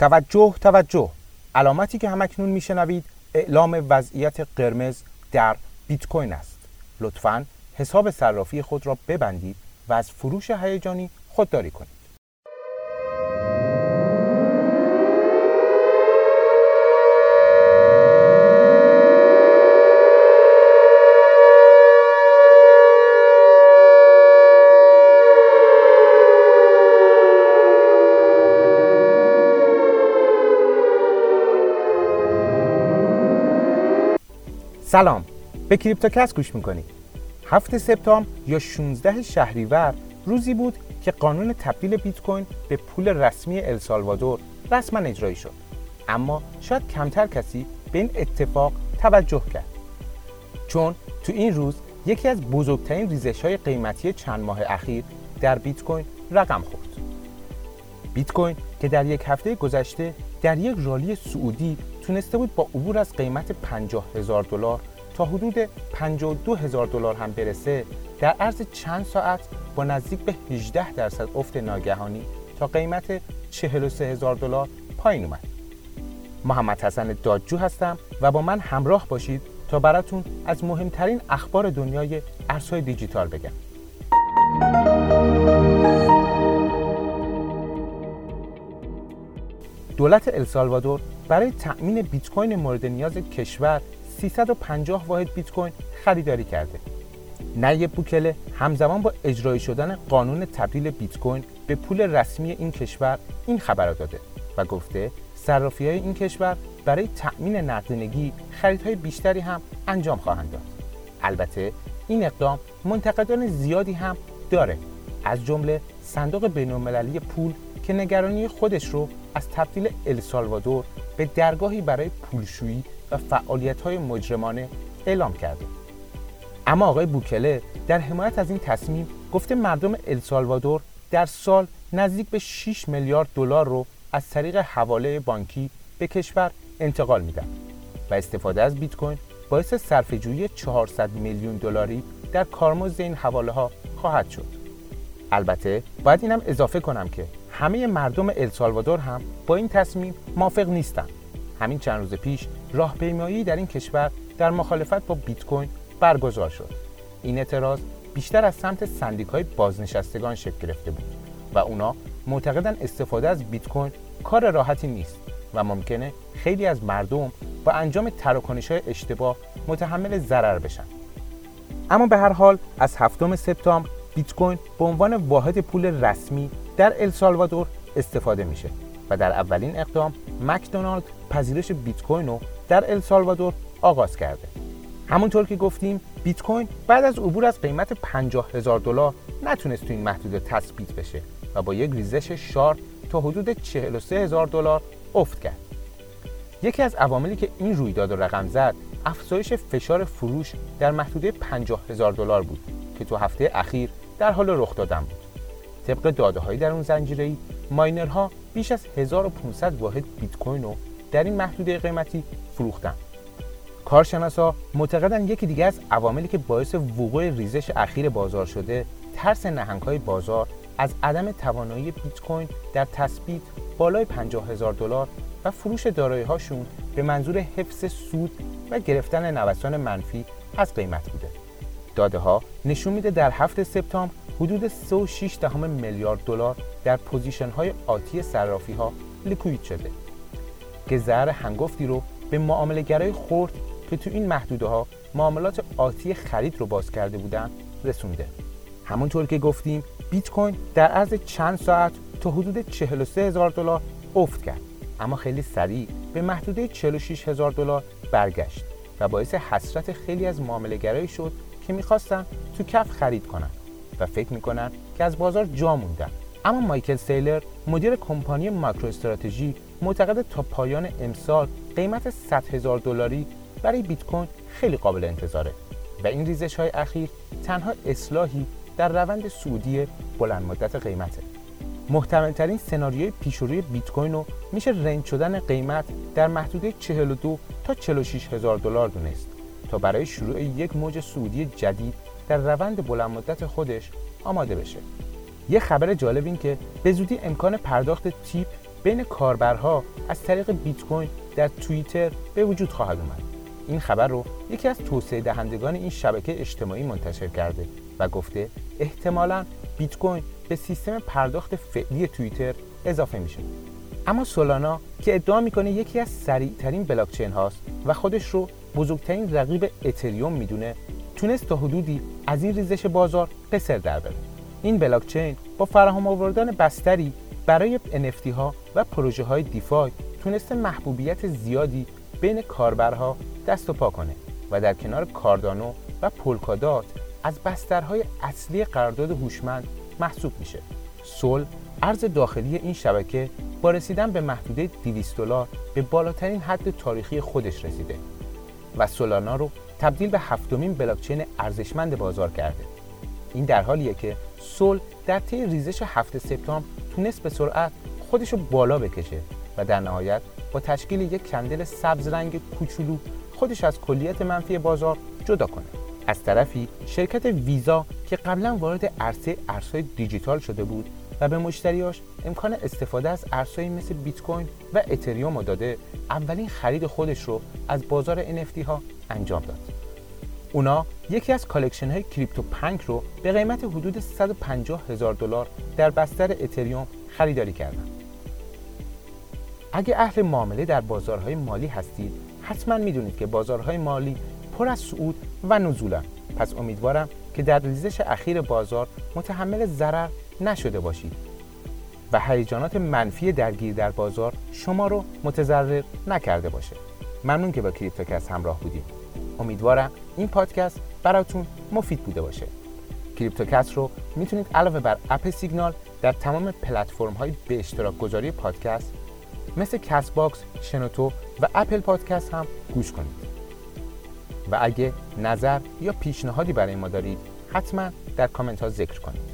توجه توجه. علامتی که همکنون میشنوید اعلام وضعیت قرمز در بیت کوین است. لطفا حساب صرافی خود را ببندید و از فروش هیجانی خودداری کنید. سلام. به کریپتوکس گوش می‌کنید هفته سپتامبر یا 16 شهریور روزی بود که قانون تبدیل بیت کوین به پول رسمی السالوادور رسما اجرایی شد. اما شاید کمتر کسی به این اتفاق توجه کرد. چون تو این روز یکی از بزرگترین ریزش های قیمتی چند ماه اخیر در بیت کوین رقم خورد. بیت کوین که در یک هفته گذشته در یک رالی سعودی تونسته بود با عبور از قیمت 50 هزار دلار تا حدود 52 هزار دلار هم برسه در عرض چند ساعت با نزدیک به 18 درصد افت ناگهانی تا قیمت 43 هزار دلار پایین اومد. محمد حسن دادجو هستم و با من همراه باشید تا براتون از مهمترین اخبار دنیای ارزهای دیجیتال بگم. دولت السالوادور برای تأمین بیت کوین مورد نیاز کشور 350 واحد بیت کوین خریداری کرده. نایب بوکله همزمان با اجرایی شدن قانون تبدیل بیت کوین به پول رسمی این کشور این خبر را داده و گفته صرافی های این کشور برای تأمین نقدینگی خریدهای بیشتری هم انجام خواهند داد. البته این اقدام منتقدان زیادی هم داره از جمله صندوق بین‌المللی پول که نگرانی خودش رو از تبدیل السالوادور به درگاهی برای پولشویی و های مجرمانه اعلام کرده. اما آقای بوکله در حمایت از این تصمیم گفته مردم السالوادور در سال نزدیک به 6 میلیارد دلار رو از طریق حواله بانکی به کشور انتقال میدن و استفاده از بیت کوین باعث صرفه‌جویی 400 میلیون دلاری در کارمزد این حواله ها خواهد شد. البته باید اینم اضافه کنم که همه مردم السالوادور هم با این تصمیم موافق نیستند. همین چند روز پیش راهپیمایی در این کشور در مخالفت با بیت کوین برگزار شد. این اعتراض بیشتر از سمت سندیکای بازنشستگان شکل گرفته بود و اونا معتقدن استفاده از بیت کوین کار راحتی نیست و ممکنه خیلی از مردم با انجام تراکنش های اشتباه متحمل ضرر بشن. اما به هر حال از هفتم سپتامبر بیت کوین به عنوان واحد پول رسمی در السالوادور استفاده میشه و در اولین اقدام مکدونالد پذیرش بیت کوین رو در السالوادور آغاز کرده. همونطور که گفتیم بیت کوین بعد از عبور از قیمت 50 هزار دلار نتونست تو این محدوده تثبیت بشه و با یک ریزش sharp تا حدود 43 هزار دلار افت کرد. یکی از عواملی که این رویداد رو رقم زد افزایش فشار فروش در محدوده 50 هزار دلار بود که تو هفته اخیر در حال رخ دادن بود. طبق داده هایی در اون زنجیره ای ماینرها بیش از 1500 واحد بیت کوین رو در این محدوده قیمتی فروختن کارشناسا معتقدن یکی دیگه از عواملی که باعث وقوع ریزش اخیر بازار شده ترس های بازار از عدم توانایی بیت کوین در تثبیت بالای 50 هزار دلار و فروش دارایی هاشون به منظور حفظ سود و گرفتن نوسان منفی از قیمت بوده. داده ها نشون میده در هفته سپتامبر حدود 3.6 میلیارد دلار در position های آتی صرافی ها liquid شده. که ضرر هنگفتی رو به معامله گرا که تو این محدوده ها معاملات آتی خرید رو باز کرده بودن رسونده. همونطور که گفتیم بیت کوین در عرض چند ساعت تا حدود 43 هزار دلار افت کرد. اما خیلی سریع به محدوده 46 هزار دلار برگشت و باعث حسرت خیلی از معامله شد که می‌خواستن تو کف خرید کنن. و فکر می‌کنن که از بازار جا موندن. اما مایکل سیلر مدیر کمپانی ماکرو استراتژی معتقد تا پایان امسال قیمت 100 هزار دلاری برای بیت کوین خیلی قابل انتظاره و این ریزش های اخیر تنها اصلاحی در روند سعودی بلند مدت قیمته. محتمل ترین سناریوی پیشروی بیت کوین رو میشه رنج شدن قیمت در محدوده 42 تا 46 هزار دلار دونست تا برای شروع یک موج سعودی جدید در روند بلند مدت خودش آماده بشه. یه خبر جالب این که به زودی امکان پرداخت تیپ بین کاربرها از طریق بیت کوین در توییتر به وجود خواهد اومد این خبر رو یکی از توسعه دهندگان این شبکه اجتماعی منتشر کرده و گفته احتمالا بیت کوین به سیستم پرداخت فعلی توییتر اضافه میشه اما سولانا که ادعا می‌کنه یکی از سریعترین بلاکچین هاست و خودش رو بزرگترین رقیب اتریوم می‌دونه تونست تا حدودی از این ریزش بازار قصر در بره این بلاکچین با فراهم آوردن بستری برای NFT ها و پروژه های دیفای تونسته محبوبیت زیادی بین کاربرها دست و پا کنه و در کنار کاردانو و پولکادات از بسترهای اصلی قرارداد هوشمند محسوب میشه. سول ارز داخلی این شبکه با رسیدن به محدوده 200 دلار به بالاترین حد تاریخی خودش رسیده و سولانا رو تبدیل به هفتمین بلاکچین ارزشمند بازار کرده. این در حالیه که سول در طی ریزش هفته سپتامبر تونست به سرعت خودش رو بالا بکشه و در نهایت با تشکیل یک کندل سبز رنگ کوچولو خودش از کلیت منفی بازار جدا کنه از طرفی شرکت ویزا که قبلا وارد عرصه ارزهای دیجیتال شده بود و به مشتریاش امکان استفاده از ارزهایی مثل بیت کوین و اتریوم داده اولین خرید خودش رو از بازار NFT ها انجام داد. اونا یکی از collection های کریپتو پنک رو به قیمت حدود 150 هزار دلار در بستر اتریوم خریداری کردن. اگه اهل معامله در بازارهای مالی هستید حتما می‌دونید که بازارهای مالی پر از صعود و نزولن پس امیدوارم که در ریزش اخیر بازار متحمل ضرر نشده باشید و هیجانات منفی درگیر در بازار شما رو متضرر نکرده باشه ممنون که با کریپتوکست همراه بودیم امیدوارم این پادکست براتون مفید بوده باشه. کریپتوکست رو می‌تونید علاوه بر اپ سیگنال در تمام پلتفرم های به اشتراک گذاری پادکست مثل کست باکس، شنوتو و اپل پادکست هم گوش کنید. و اگه نظر یا پیشنهادی برای ما دارید حتما در کامنت ها ذکر کنید.